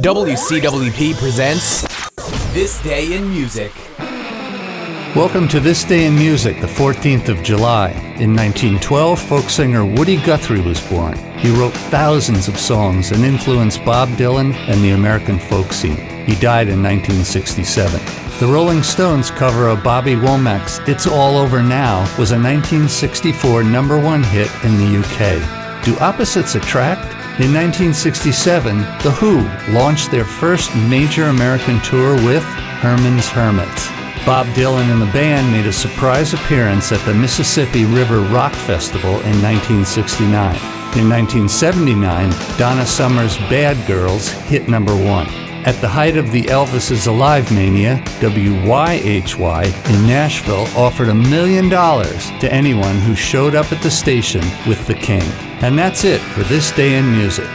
WCWP presents This Day in Music. Welcome to This Day in Music, the 14th of July. In 1912, folk singer Woody Guthrie was born. He wrote thousands of songs and influenced Bob Dylan and the American folk scene. He died in 1967. The Rolling Stones cover of Bobby Womack's It's All Over Now was a 1964 number one hit in the UK. Do opposites attract? In 1967, The Who launched their first major American tour with Herman's Hermits. Bob Dylan and the band made a surprise appearance at the Mississippi River Rock Festival in 1969. In 1979, Donna Summer's Bad Girls hit number one. At the height of the Elvis is Alive mania, WYHY in Nashville offered a million dollars to anyone who showed up at the station with the king. And that's it for this day in music.